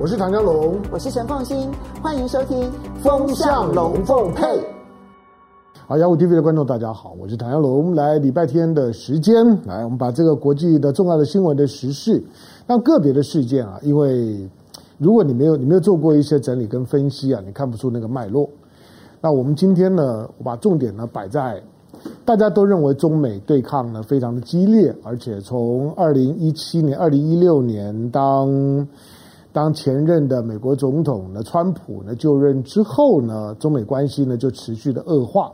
我是唐江龙，我是陈凤新，欢迎收听《风向龙凤配》。好，雅虎 TV 的观众大家好，我是唐江龙。来，礼拜天的时间，来，我们把这个国际的重要的新闻的时事，让个别的事件啊，因为如果你没有你没有做过一些整理跟分析啊，你看不出那个脉络。那我们今天呢，我把重点呢摆在。大家都认为中美对抗呢非常的激烈，而且从二零一七年、二零一六年当当前任的美国总统呢川普呢就任之后呢，中美关系呢就持续的恶化。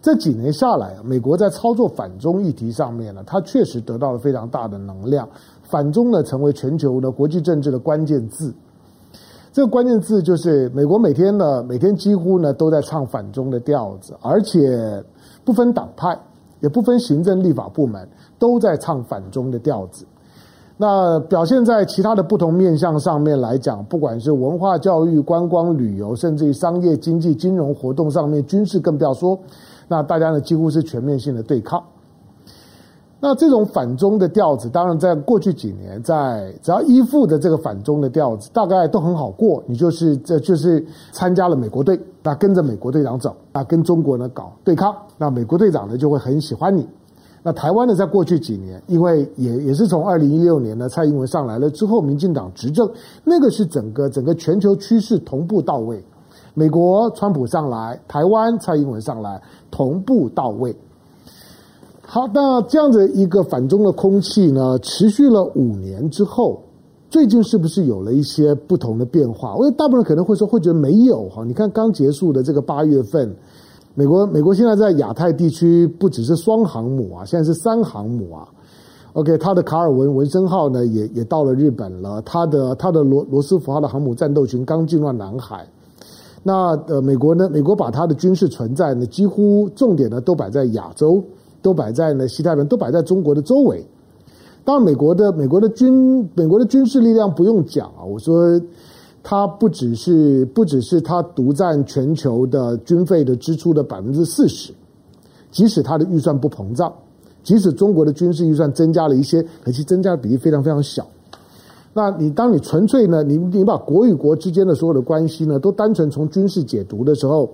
这几年下来，美国在操作反中议题上面呢，它确实得到了非常大的能量，反中呢成为全球的国际政治的关键字。这个关键字就是美国每天呢，每天几乎呢都在唱反中的调子，而且。不分党派，也不分行政立法部门，都在唱反中的调子。那表现在其他的不同面向上面来讲，不管是文化、教育、观光、旅游，甚至于商业、经济、金融活动上面，军事更不要说。那大家呢，几乎是全面性的对抗。那这种反中的调子，当然在过去几年，在只要依附的这个反中的调子，大概都很好过。你就是这就是参加了美国队，那跟着美国队长走，啊，跟中国呢搞对抗，那美国队长呢就会很喜欢你。那台湾呢，在过去几年，因为也也是从二零一六年呢，蔡英文上来了之后，民进党执政，那个是整个整个全球趋势同步到位。美国川普上来，台湾蔡英文上来，同步到位。好，那这样子一个反中的空气呢，持续了五年之后，最近是不是有了一些不同的变化？我觉得大部分人可能会说，会觉得没有哈。你看刚结束的这个八月份，美国美国现在在亚太地区不只是双航母啊，现在是三航母啊。OK，它的卡尔文文森号呢也也到了日本了，它的它的罗罗斯福号的航母战斗群刚进入南海。那呃，美国呢，美国把它的军事存在呢，几乎重点呢都摆在亚洲。都摆在呢西太平洋，都摆在中国的周围。当然，美国的美国的军美国的军事力量不用讲啊，我说它不只是不只是它独占全球的军费的支出的百分之四十，即使它的预算不膨胀，即使中国的军事预算增加了一些，可惜增加的比例非常非常小。那你当你纯粹呢，你你把国与国之间的所有的关系呢，都单纯从军事解读的时候，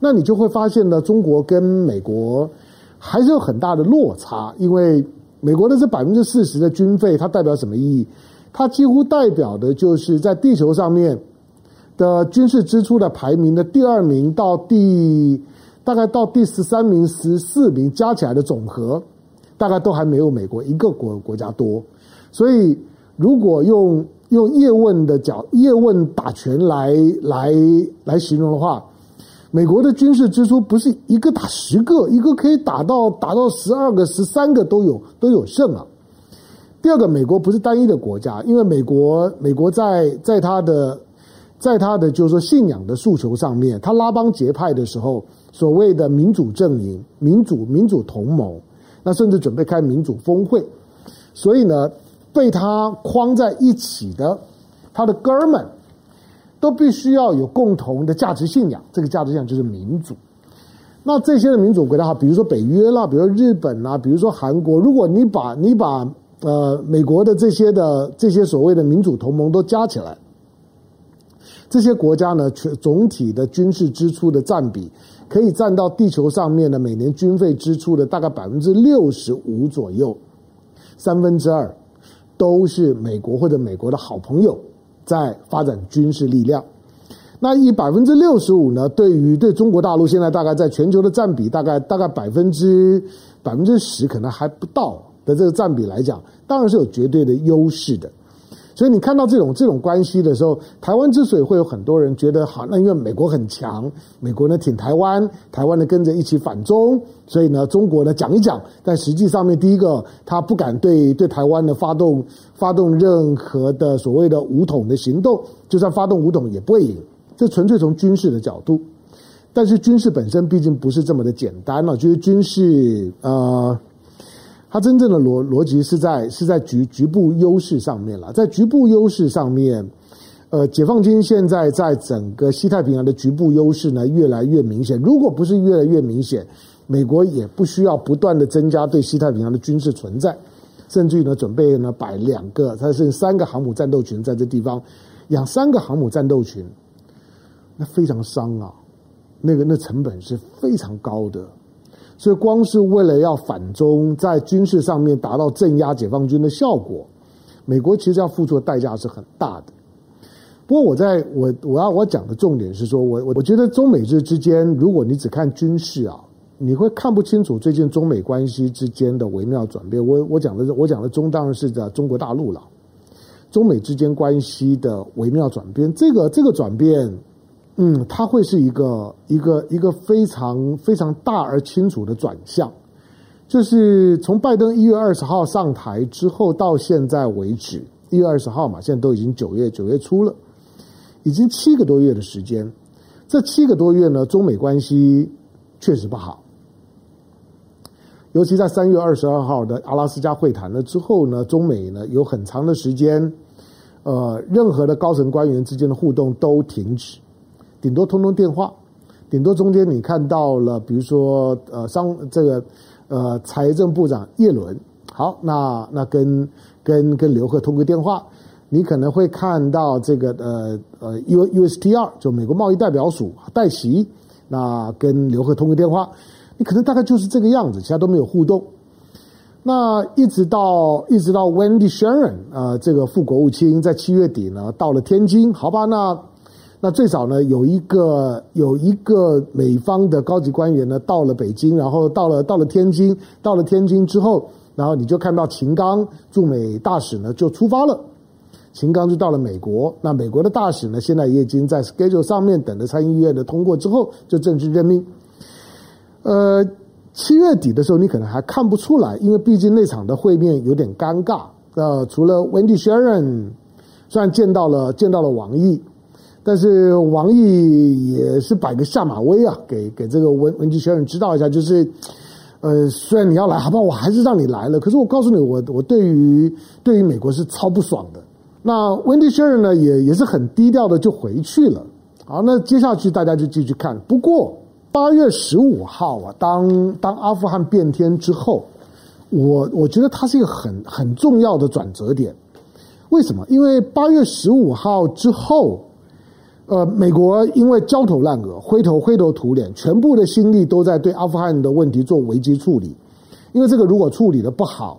那你就会发现呢，中国跟美国。还是有很大的落差，因为美国的这百分之四十的军费，它代表什么意义？它几乎代表的就是在地球上面的军事支出的排名的第二名到第大概到第十三名、十四名加起来的总和，大概都还没有美国一个国国家多。所以，如果用用叶问的角叶问打拳来来来形容的话。美国的军事支出不是一个打十个，一个可以打到打到十二个、十三个都有都有剩啊。第二个，美国不是单一的国家，因为美国美国在在他的在他的就是说信仰的诉求上面，他拉帮结派的时候，所谓的民主阵营、民主民主同盟，那甚至准备开民主峰会，所以呢，被他框在一起的他的哥们。都必须要有共同的价值信仰，这个价值信仰就是民主。那这些的民主国家哈，比如说北约啦，比如说日本啦，比如说韩国，如果你把你把呃美国的这些的这些所谓的民主同盟都加起来，这些国家呢，全总体的军事支出的占比可以占到地球上面的每年军费支出的大概百分之六十五左右，三分之二都是美国或者美国的好朋友。在发展军事力量，那以百分之六十五呢？对于对中国大陆现在大概在全球的占比，大概大概百分之百分之十可能还不到的这个占比来讲，当然是有绝对的优势的。所以你看到这种这种关系的时候，台湾之所以会有很多人觉得好，那因为美国很强，美国呢挺台湾，台湾呢跟着一起反中，所以呢中国呢讲一讲，但实际上面第一个他不敢对对台湾呢发动发动任何的所谓的武统的行动，就算发动武统也不会赢，这纯粹从军事的角度，但是军事本身毕竟不是这么的简单了，就是军事呃。它真正的逻逻辑是在是在局局部优势上面了，在局部优势上面，呃，解放军现在在整个西太平洋的局部优势呢越来越明显。如果不是越来越明显，美国也不需要不断的增加对西太平洋的军事存在，甚至于呢准备呢摆两个，它是三个航母战斗群在这地方，养三个航母战斗群，那非常伤啊，那个那成本是非常高的。所以，光是为了要反中，在军事上面达到镇压解放军的效果，美国其实要付出的代价是很大的。不过，我在我我要我讲的重点是说，我我我觉得中美日之间，如果你只看军事啊，你会看不清楚最近中美关系之间的微妙转变。我我讲的我讲的中当然是在中国大陆了，中美之间关系的微妙转变，这个这个转变。嗯，它会是一个一个一个非常非常大而清楚的转向，就是从拜登一月二十号上台之后到现在为止，一月二十号嘛，现在都已经九月九月初了，已经七个多月的时间。这七个多月呢，中美关系确实不好，尤其在三月二十二号的阿拉斯加会谈了之后呢，中美呢有很长的时间，呃，任何的高层官员之间的互动都停止。顶多通通电话，顶多中间你看到了，比如说呃商这个呃财政部长叶伦，好，那那跟跟跟刘鹤通个电话，你可能会看到这个呃呃 U USTR 就美国贸易代表署戴琪，那跟刘鹤通个电话，你可能大概就是这个样子，其他都没有互动。那一直到一直到 Wendy Sherman 呃这个副国务卿在七月底呢到了天津，好吧那。那最早呢，有一个有一个美方的高级官员呢到了北京，然后到了到了天津，到了天津之后，然后你就看到秦刚驻美大使呢就出发了，秦刚就到了美国。那美国的大使呢，现在也已经在 schedule 上面等着参议院的通过之后就正式任命。呃，七月底的时候你可能还看不出来，因为毕竟那场的会面有点尴尬。呃，除了 Wendy Sharon，虽然见到了见到了王毅。但是王毅也是摆个下马威啊，给给这个文文吉学人知道一下，就是，呃，虽然你要来，好吧，我还是让你来了。可是我告诉你，我我对于对于美国是超不爽的。那温迪先生呢，也也是很低调的就回去了。好，那接下去大家就继续看。不过八月十五号啊，当当阿富汗变天之后，我我觉得它是一个很很重要的转折点。为什么？因为八月十五号之后。呃，美国因为焦头烂额、灰头灰头土脸，全部的心力都在对阿富汗的问题做危机处理。因为这个如果处理的不好，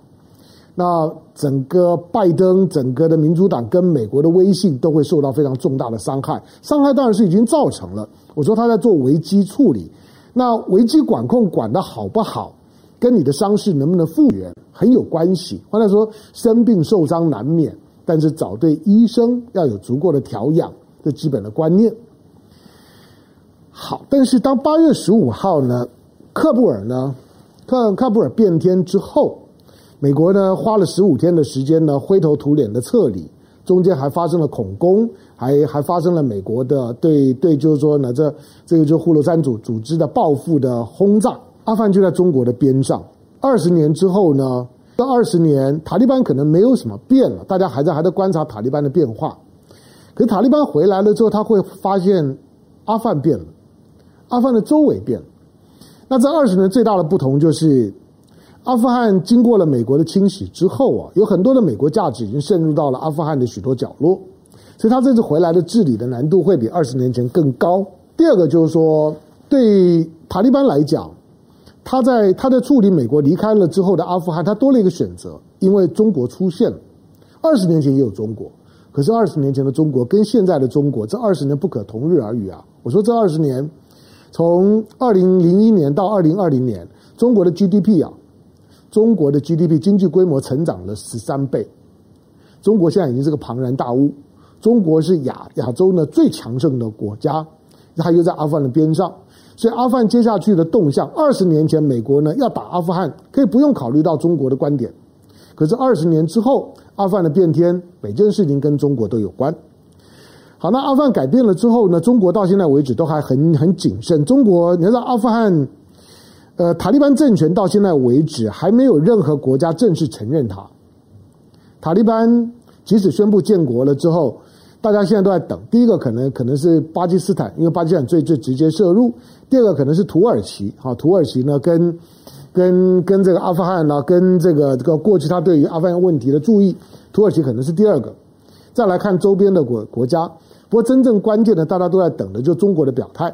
那整个拜登、整个的民主党跟美国的威信都会受到非常重大的伤害。伤害当然是已经造成了。我说他在做危机处理，那危机管控管得好不好，跟你的伤势能不能复原很有关系。换句话说，生病受伤难免，但是找对医生要有足够的调养。的基本的观念，好，但是当八月十五号呢，喀布尔呢，喀喀布尔变天之后，美国呢花了十五天的时间呢，灰头土脸的撤离，中间还发生了恐攻，还还发生了美国的对对，就是说呢，这这个就呼罗珊组组织的报复的轰炸，阿富汗就在中国的边上。二十年之后呢，这二十年塔利班可能没有什么变了，大家还在还在观察塔利班的变化。可塔利班回来了之后，他会发现阿富汗变了，阿富汗的周围变了。那这二十年最大的不同就是，阿富汗经过了美国的清洗之后啊，有很多的美国价值已经渗入到了阿富汗的许多角落，所以他这次回来的治理的难度会比二十年前更高。第二个就是说，对塔利班来讲，他在他在处理美国离开了之后的阿富汗，他多了一个选择，因为中国出现了。二十年前也有中国。可是二十年前的中国跟现在的中国，这二十年不可同日而语啊！我说这二十年，从二零零一年到二零二零年，中国的 GDP 啊，中国的 GDP 经济规模成长了十三倍。中国现在已经是个庞然大物，中国是亚亚洲呢最强盛的国家，它又在阿富汗的边上，所以阿富汗接下去的动向，二十年前美国呢要打阿富汗，可以不用考虑到中国的观点，可是二十年之后。阿富汗的变天，每件事情跟中国都有关。好，那阿富汗改变了之后呢？中国到现在为止都还很很谨慎。中国，你知道阿富汗，呃，塔利班政权到现在为止还没有任何国家正式承认它。塔利班即使宣布建国了之后，大家现在都在等。第一个可能可能是巴基斯坦，因为巴基斯坦最最直接涉入；第二个可能是土耳其。好，土耳其呢跟。跟跟这个阿富汗呢，跟这个这个过去他对于阿富汗问题的注意，土耳其可能是第二个。再来看周边的国国家。不过真正关键的，大家都在等的，就是中国的表态。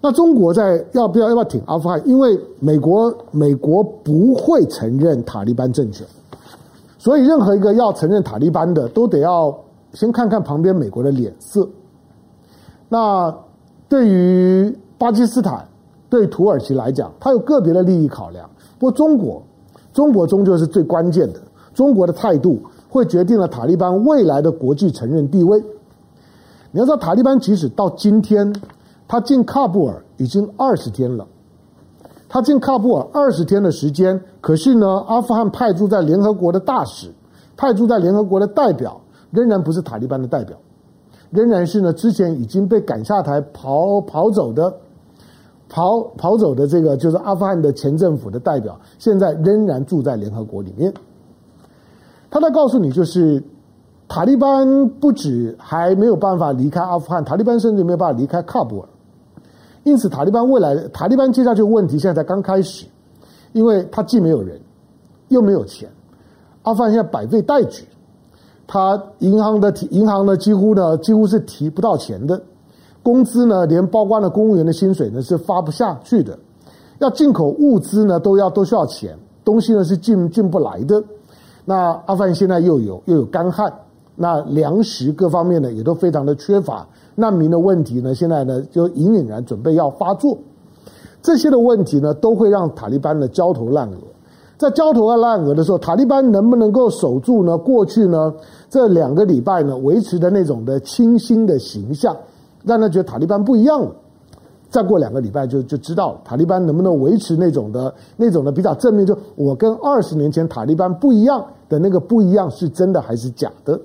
那中国在要不要要不要挺阿富汗？因为美国美国不会承认塔利班政权，所以任何一个要承认塔利班的，都得要先看看旁边美国的脸色。那对于巴基斯坦、对土耳其来讲，它有个别的利益考量。不过中国，中国终究是最关键的，中国的态度会决定了塔利班未来的国际承认地位。你要知道，塔利班即使到今天，他进喀布尔已经二十天了。他进喀布尔二十天的时间，可是呢，阿富汗派驻在联合国的大使、派驻在联合国的代表，仍然不是塔利班的代表，仍然是呢之前已经被赶下台、跑跑走的、跑跑走的这个就是阿富汗的前政府的代表，现在仍然住在联合国里面。他在告诉你，就是。塔利班不止还没有办法离开阿富汗，塔利班甚至没有办法离开喀布尔。因此，塔利班未来，塔利班接下去的问题现在才刚开始，因为他既没有人，又没有钱。阿富汗现在百废待举，他银行的银行呢几乎呢几乎是提不到钱的，工资呢连包括了公务员的薪水呢是发不下去的，要进口物资呢都要都需要钱，东西呢是进进不来的。那阿富汗现在又有又有干旱。那粮食各方面呢也都非常的缺乏，难民的问题呢现在呢就隐隐然准备要发作，这些的问题呢都会让塔利班呢焦头烂额。在焦头烂额的时候，塔利班能不能够守住呢？过去呢这两个礼拜呢维持的那种的清新的形象，让他觉得塔利班不一样了。再过两个礼拜就就知道，塔利班能不能维持那种的那种的比较正面，就我跟二十年前塔利班不一样的那个不一样是真的还是假的？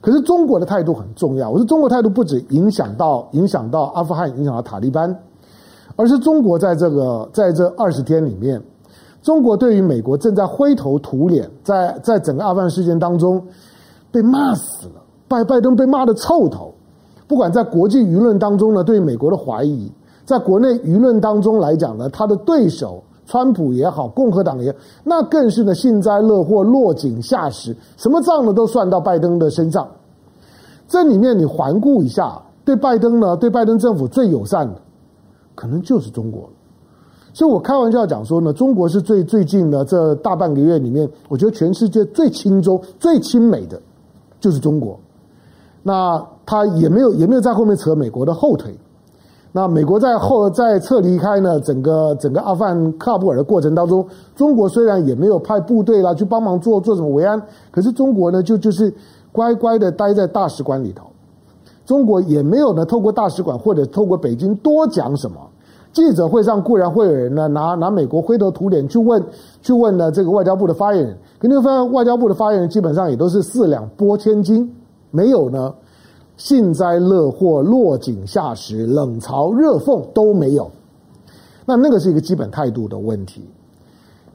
可是中国的态度很重要。我说中国态度不止影响到影响到阿富汗，影响到塔利班，而是中国在这个在这二十天里面，中国对于美国正在灰头土脸，在在整个阿富汗事件当中被骂死了，拜拜登被骂的臭头。不管在国际舆论当中呢，对美国的怀疑，在国内舆论当中来讲呢，他的对手。川普也好，共和党也，那更是呢幸灾乐祸、落井下石，什么账呢都算到拜登的身上。这里面你环顾一下，对拜登呢，对拜登政府最友善的，可能就是中国。所以我开玩笑讲说呢，中国是最最近的这大半个月里面，我觉得全世界最亲中、最亲美的，就是中国。那他也没有也没有在后面扯美国的后腿。那美国在后在撤离开呢，整个整个阿富汗喀布尔的过程当中，中国虽然也没有派部队啦去帮忙做做什么维安，可是中国呢就就是乖乖的待在大使馆里头，中国也没有呢透过大使馆或者透过北京多讲什么。记者会上固然会有人呢拿拿美国灰头土脸去问去问呢这个外交部的发言人，可你会发现外交部的发言人基本上也都是四两拨千斤，没有呢。幸灾乐祸、落井下石、冷嘲热讽都没有，那那个是一个基本态度的问题。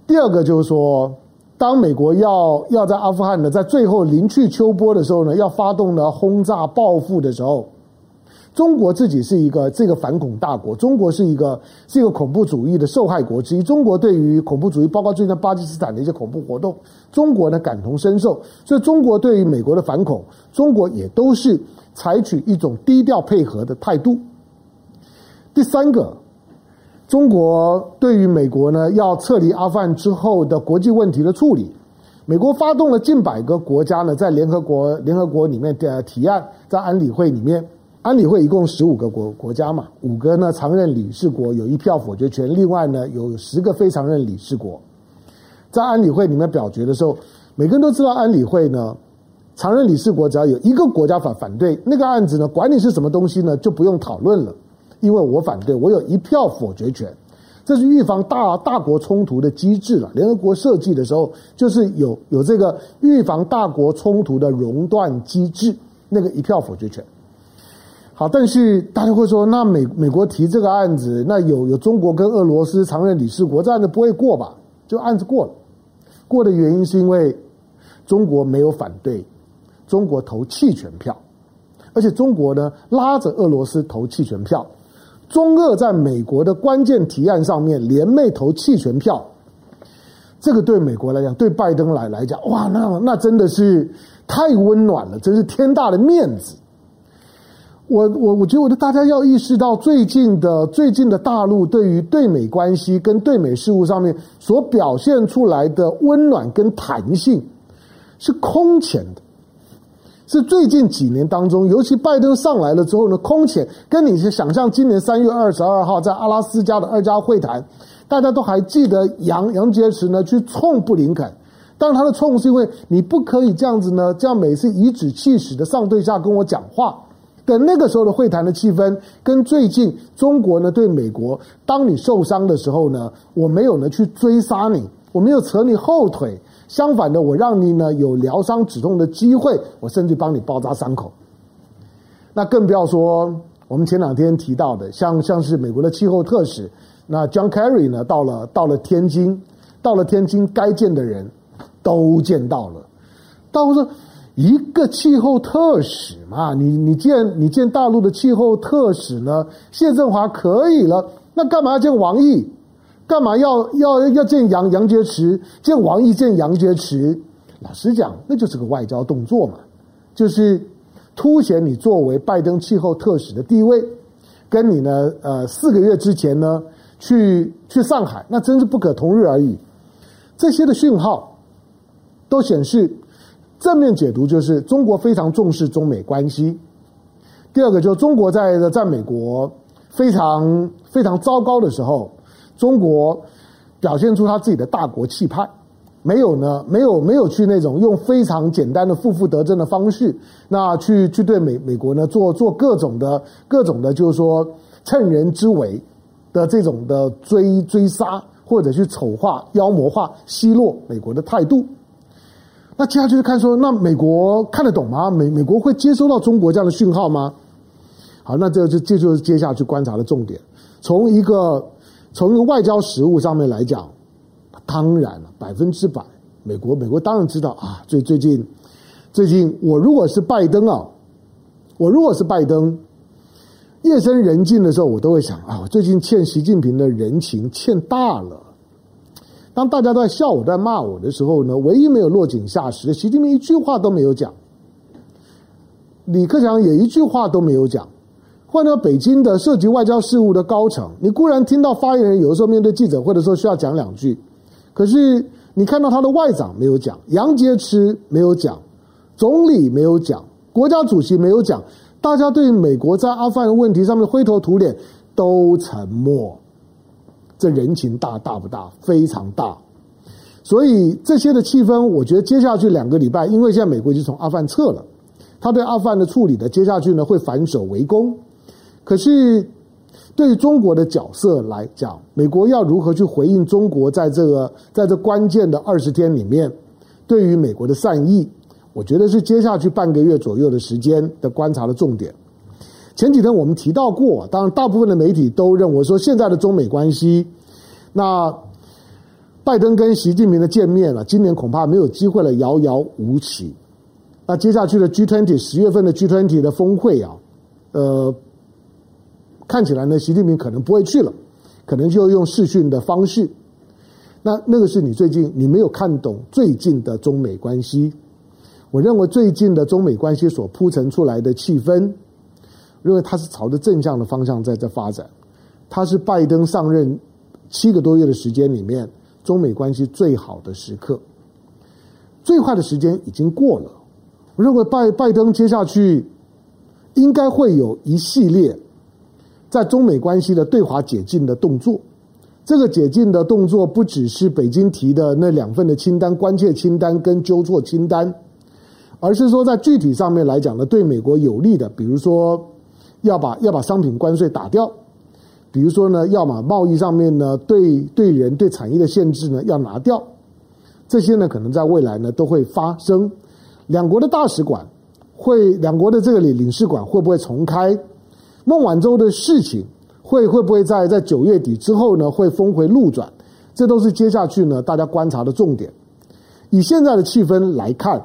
第二个就是说，当美国要要在阿富汗呢，在最后临去秋波的时候呢，要发动呢轰炸报复的时候。中国自己是一个这个反恐大国，中国是一个是一个恐怖主义的受害国之一。中国对于恐怖主义，包括最近巴基斯坦的一些恐怖活动，中国呢感同身受。所以，中国对于美国的反恐，中国也都是采取一种低调配合的态度。第三个，中国对于美国呢要撤离阿富汗之后的国际问题的处理，美国发动了近百个国家呢在联合国联合国里面的提案，在安理会里面。安理会一共十五个国国家嘛，五个呢常任理事国有一票否决权，另外呢有十个非常任理事国。在安理会里面表决的时候，每个人都知道安理会呢常任理事国只要有一个国家反反对那个案子呢，管你是什么东西呢，就不用讨论了，因为我反对，我有一票否决权，这是预防大大国冲突的机制了。联合国设计的时候就是有有这个预防大国冲突的熔断机制，那个一票否决权。好，但是大家会说，那美美国提这个案子，那有有中国跟俄罗斯常任理事国，这案子不会过吧？就案子过了，过的原因是因为中国没有反对，中国投弃权票，而且中国呢拉着俄罗斯投弃权票，中俄在美国的关键提案上面联袂投弃权票，这个对美国来讲，对拜登来来讲，哇，那那真的是太温暖了，真是天大的面子。我我我觉得，大家要意识到，最近的最近的大陆对于对美关系跟对美事务上面所表现出来的温暖跟弹性，是空前的。是最近几年当中，尤其拜登上来了之后呢，空前跟你是想象，今年三月二十二号在阿拉斯加的二加会谈，大家都还记得杨杨洁篪呢去冲布林肯，但他的冲是因为你不可以这样子呢，这样每次颐指气使的上对下跟我讲话。的那个时候的会谈的气氛，跟最近中国呢对美国，当你受伤的时候呢，我没有呢去追杀你，我没有扯你后腿，相反的，我让你呢有疗伤止痛的机会，我甚至帮你包扎伤口。那更不要说我们前两天提到的，像像是美国的气候特使，那 John Kerry 呢到了到了天津，到了天津该见的人都见到了，到时候。一个气候特使嘛，你你见你见大陆的气候特使呢？谢振华可以了，那干嘛要见王毅？干嘛要要要见杨杨洁篪？见王毅见杨洁篪？老实讲，那就是个外交动作嘛，就是凸显你作为拜登气候特使的地位，跟你呢呃四个月之前呢去去上海，那真是不可同日而语。这些的讯号都显示。正面解读就是中国非常重视中美关系。第二个就是中国在在美国非常非常糟糕的时候，中国表现出他自己的大国气派，没有呢，没有没有去那种用非常简单的负负得正的方式，那去去对美美国呢做做各种的各种的，就是说趁人之危的这种的追追杀，或者去丑化、妖魔化、奚落美国的态度。那接下去就看说，那美国看得懂吗？美美国会接收到中国这样的讯号吗？好，那这就这就是接下去观察的重点。从一个从一个外交实务上面来讲，当然了，百分之百，美国美国当然知道啊。最最近最近，我如果是拜登啊，我如果是拜登，夜深人静的时候，我都会想啊，最近欠习近平的人情欠大了。当大家都在笑我、在骂我的时候呢，唯一没有落井下石，习近平一句话都没有讲，李克强也一句话都没有讲。换到北京的涉及外交事务的高层，你固然听到发言人有的时候面对记者或者说需要讲两句，可是你看到他的外长没有讲，杨洁篪没有讲，总理没有讲，国家主席没有讲，大家对美国在阿富汗问题上面灰头土脸，都沉默。这人情大大不大？非常大，所以这些的气氛，我觉得接下去两个礼拜，因为现在美国已经从阿富汗撤了，他对阿富汗的处理的，接下去呢会反守为攻。可是对于中国的角色来讲，美国要如何去回应中国在这个在这关键的二十天里面对于美国的善意，我觉得是接下去半个月左右的时间的观察的重点。前几天我们提到过，当然大部分的媒体都认为说，现在的中美关系，那拜登跟习近平的见面了，今年恐怕没有机会了，遥遥无期。那接下去的 G20 十月份的 G20 的峰会啊，呃，看起来呢，习近平可能不会去了，可能就用视讯的方式。那那个是你最近你没有看懂最近的中美关系，我认为最近的中美关系所铺陈出来的气氛。认为它是朝着正向的方向在这发展，它是拜登上任七个多月的时间里面，中美关系最好的时刻，最坏的时间已经过了。我认为拜拜登接下去应该会有一系列在中美关系的对华解禁的动作。这个解禁的动作不只是北京提的那两份的清单，关切清单跟纠错清单，而是说在具体上面来讲呢，对美国有利的，比如说。要把要把商品关税打掉，比如说呢，要把贸易上面呢对对人对产业的限制呢要拿掉，这些呢可能在未来呢都会发生。两国的大使馆会，两国的这个领领事馆会不会重开？孟晚舟的事情会会不会在在九月底之后呢会峰回路转？这都是接下去呢大家观察的重点。以现在的气氛来看。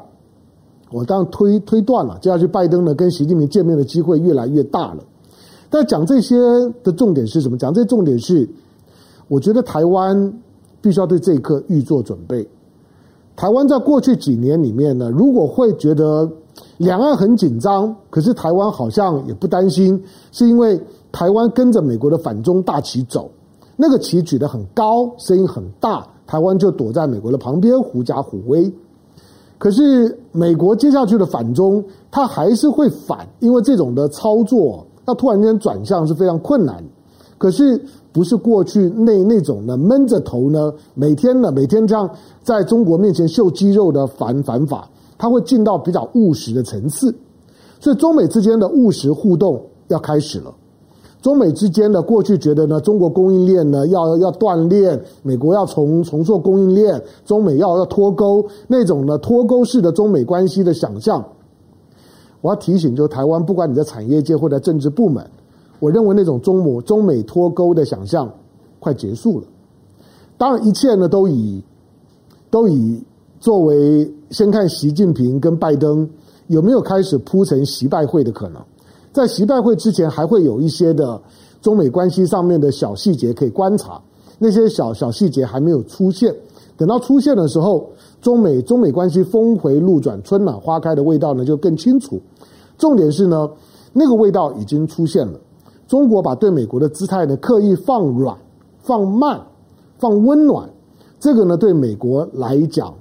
我当然推推断了，接下去拜登呢跟习近平见面的机会越来越大了。但讲这些的重点是什么？讲这重点是，我觉得台湾必须要对这一刻预做准备。台湾在过去几年里面呢，如果会觉得两岸很紧张，可是台湾好像也不担心，是因为台湾跟着美国的反中大旗走，那个旗举得很高，声音很大，台湾就躲在美国的旁边，狐假虎威。可是美国接下去的反中，他还是会反，因为这种的操作，要突然间转向是非常困难。可是不是过去那那种呢闷着头呢，每天呢每天这样在中国面前秀肌肉的反反法，他会进到比较务实的层次。所以中美之间的务实互动要开始了。中美之间的过去觉得呢，中国供应链呢要要断链，美国要重重做供应链，中美要要脱钩，那种呢脱钩式的中美关系的想象，我要提醒，就台湾，不管你在产业界或者政治部门。我认为那种中美中美脱钩的想象快结束了。当然，一切呢都以都以作为先看习近平跟拜登有没有开始铺成习拜会的可能。在习拜会之前，还会有一些的中美关系上面的小细节可以观察。那些小小细节还没有出现，等到出现的时候，中美中美关系峰回路转、春暖花开的味道呢就更清楚。重点是呢，那个味道已经出现了。中国把对美国的姿态呢刻意放软、放慢、放温暖，这个呢对美国来讲，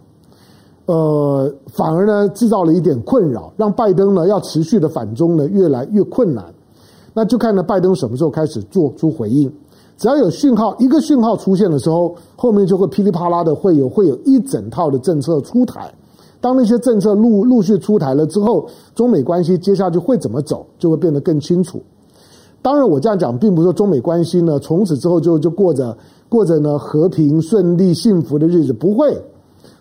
呃，反而呢制造了一点困扰，让拜登呢要持续的反中呢越来越困难。那就看呢拜登什么时候开始做出回应。只要有讯号，一个讯号出现的时候，后面就会噼里啪啦的会有会有一整套的政策出台。当那些政策陆陆续出台了之后，中美关系接下去会怎么走，就会变得更清楚。当然，我这样讲，并不是说中美关系呢，从此之后就就过着过着呢和平、顺利、幸福的日子。不会，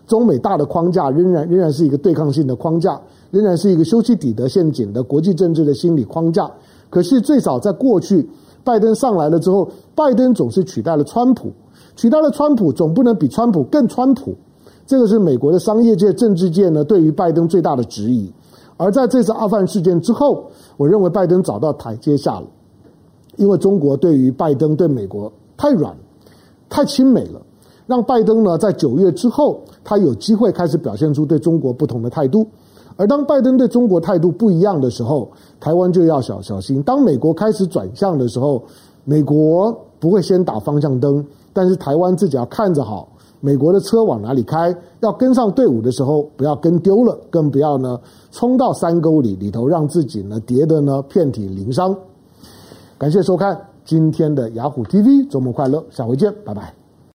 中美大的框架仍然仍然是一个对抗性的框架，仍然是一个修昔底德陷阱的国际政治的心理框架。可是，最早在过去，拜登上来了之后，拜登总是取代了川普，取代了川普，总不能比川普更川普。这个是美国的商业界、政治界呢对于拜登最大的质疑。而在这次阿富汗事件之后，我认为拜登找到台阶下了。因为中国对于拜登对美国太软、太亲美了，让拜登呢在九月之后，他有机会开始表现出对中国不同的态度。而当拜登对中国态度不一样的时候，台湾就要小小心。当美国开始转向的时候，美国不会先打方向灯，但是台湾自己要看着好美国的车往哪里开，要跟上队伍的时候，不要跟丢了，更不要呢冲到山沟里里头，让自己呢跌得呢遍体鳞伤。感谢收看今天的雅虎 TV，周末快乐，下回见，拜拜。